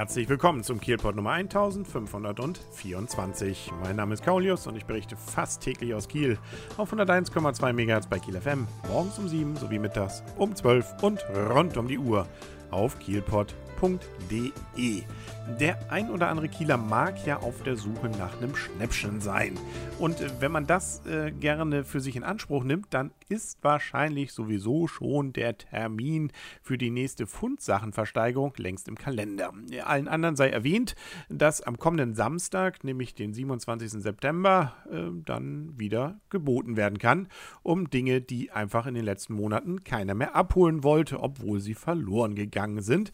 Herzlich willkommen zum Kielpot Nummer 1524. Mein Name ist Kaulius und ich berichte fast täglich aus Kiel auf 101,2 MHz bei Kiel FM, morgens um 7 sowie mittags um 12 und rund um die Uhr auf kielpot.de. Der ein oder andere Kieler mag ja auf der Suche nach einem Schnäppchen sein. Und äh, wenn man das äh, gerne für sich in Anspruch nimmt, dann ist wahrscheinlich sowieso schon der Termin für die nächste Fundsachenversteigerung längst im Kalender. Allen anderen sei erwähnt, dass am kommenden Samstag, nämlich den 27. September, äh, dann wieder geboten werden kann, um Dinge, die einfach in den letzten Monaten keiner mehr abholen wollte, obwohl sie verloren gegangen sind.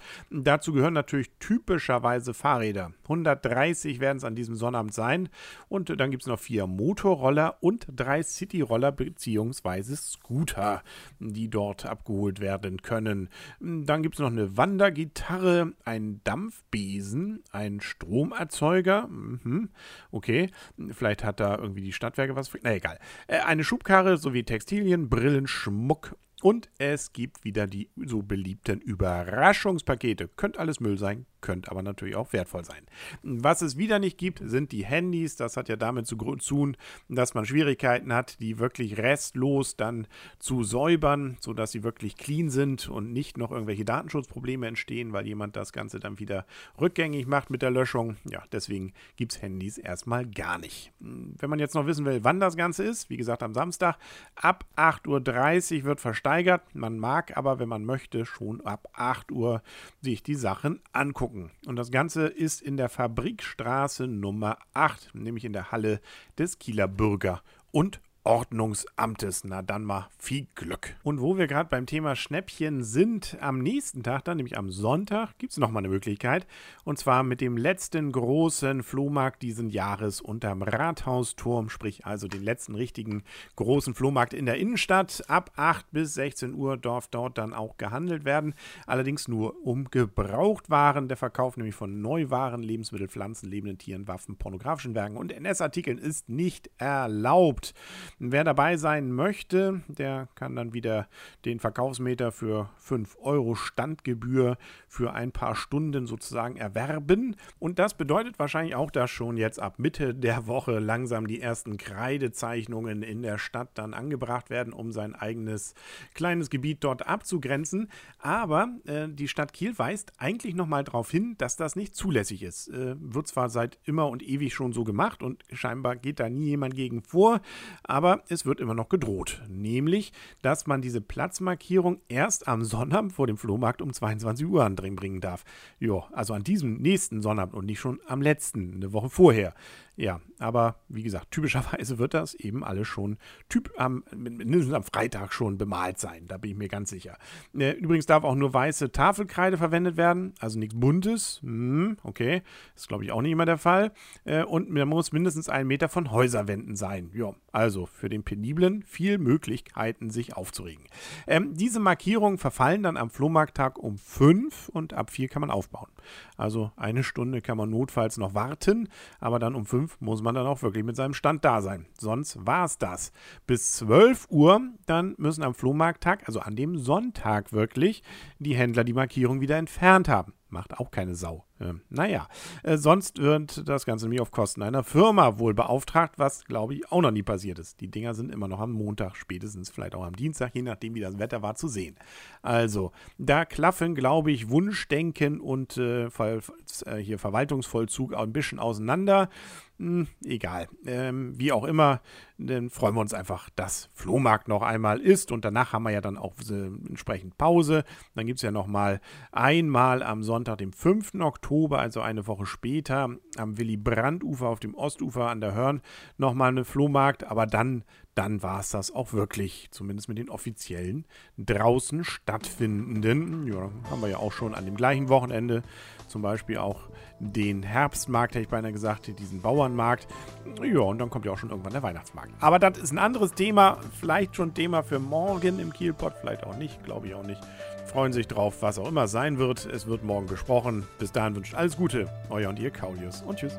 Dazu gehören natürlich typischerweise Fahrräder. 130 werden es an diesem Sonnabend sein. Und dann gibt es noch vier Motorroller und drei Cityroller bzw. Scooter, die dort abgeholt werden können. Dann gibt es noch eine Wandergitarre, einen Dampfbesen, einen Stromerzeuger. Mhm. Okay, vielleicht hat da irgendwie die Stadtwerke was. Na egal. Äh, eine Schubkarre sowie Textilien, Brillen, Schmuck und es gibt wieder die so beliebten Überraschungspakete. Könnte alles Müll sein, könnte aber natürlich auch wertvoll sein. Was es wieder nicht gibt, sind die Handys. Das hat ja damit zu tun, dass man Schwierigkeiten hat, die wirklich restlos dann zu säubern, sodass sie wirklich clean sind und nicht noch irgendwelche Datenschutzprobleme entstehen, weil jemand das Ganze dann wieder rückgängig macht mit der Löschung. Ja, deswegen gibt es Handys erstmal gar nicht. Wenn man jetzt noch wissen will, wann das Ganze ist, wie gesagt am Samstag, ab 8.30 Uhr wird versteigert. Man mag aber, wenn man möchte, schon ab 8 Uhr sich die Sachen angucken gucken. Und das Ganze ist in der Fabrikstraße Nummer 8, nämlich in der Halle des Kieler Bürger und Ordnungsamtes. Na dann mal viel Glück. Und wo wir gerade beim Thema Schnäppchen sind, am nächsten Tag, dann nämlich am Sonntag, gibt es nochmal eine Möglichkeit. Und zwar mit dem letzten großen Flohmarkt diesen Jahres unterm Rathausturm, sprich also den letzten richtigen großen Flohmarkt in der Innenstadt. Ab 8 bis 16 Uhr darf dort dann auch gehandelt werden. Allerdings nur um Gebrauchtwaren. Der Verkauf nämlich von Neuwaren, Lebensmittel, Pflanzen, lebenden Tieren, Waffen, pornografischen Werken und NS-Artikeln ist nicht erlaubt. Wer dabei sein möchte, der kann dann wieder den Verkaufsmeter für 5 Euro Standgebühr für ein paar Stunden sozusagen erwerben. Und das bedeutet wahrscheinlich auch, dass schon jetzt ab Mitte der Woche langsam die ersten Kreidezeichnungen in der Stadt dann angebracht werden, um sein eigenes kleines Gebiet dort abzugrenzen. Aber äh, die Stadt Kiel weist eigentlich nochmal darauf hin, dass das nicht zulässig ist. Äh, wird zwar seit immer und ewig schon so gemacht und scheinbar geht da nie jemand gegen vor, aber aber es wird immer noch gedroht. Nämlich, dass man diese Platzmarkierung erst am Sonnabend vor dem Flohmarkt um 22 Uhr anbringen darf. Ja, also an diesem nächsten Sonnabend und nicht schon am letzten, eine Woche vorher. Ja, aber wie gesagt, typischerweise wird das eben alles schon typ am, mindestens am Freitag schon bemalt sein. Da bin ich mir ganz sicher. Äh, übrigens darf auch nur weiße Tafelkreide verwendet werden, also nichts Buntes. Hm, okay, ist glaube ich auch nicht immer der Fall. Äh, und man muss mindestens einen Meter von Häuserwänden sein. Ja, also für den Peniblen viel Möglichkeiten, sich aufzuregen. Ähm, diese Markierungen verfallen dann am Flohmarkttag um 5 und ab 4 kann man aufbauen. Also eine Stunde kann man notfalls noch warten, aber dann um 5 5 muss man dann auch wirklich mit seinem Stand da sein. Sonst war es das. Bis 12 Uhr, dann müssen am Flohmarkttag, also an dem Sonntag wirklich, die Händler die Markierung wieder entfernt haben. Macht auch keine Sau. Ähm, naja, äh, sonst wird das Ganze nämlich auf Kosten einer Firma wohl beauftragt, was glaube ich auch noch nie passiert ist. Die Dinger sind immer noch am Montag, spätestens vielleicht auch am Dienstag, je nachdem wie das Wetter war, zu sehen. Also, da klaffen, glaube ich, Wunschdenken und äh, äh, hier Verwaltungsvollzug ein bisschen auseinander. Hm, egal. Ähm, wie auch immer, dann freuen wir uns einfach, dass Flohmarkt noch einmal ist und danach haben wir ja dann auch äh, entsprechend Pause. Dann gibt es ja nochmal einmal am Sonntag, dem 5. Oktober, Oktober, also eine Woche später, am Willy-Brandt-Ufer auf dem Ostufer an der Hörn nochmal eine Flohmarkt, aber dann, dann war es das auch wirklich, zumindest mit den offiziellen draußen stattfindenden. Ja, haben wir ja auch schon an dem gleichen Wochenende zum Beispiel auch den Herbstmarkt, hätte ich beinahe gesagt, diesen Bauernmarkt. Ja, und dann kommt ja auch schon irgendwann der Weihnachtsmarkt. Aber das ist ein anderes Thema, vielleicht schon Thema für morgen im Kielpot, vielleicht auch nicht, glaube ich auch nicht freuen sich drauf, was auch immer sein wird. Es wird morgen besprochen. Bis dahin wünscht alles Gute. Euer und ihr Kaulius und tschüss.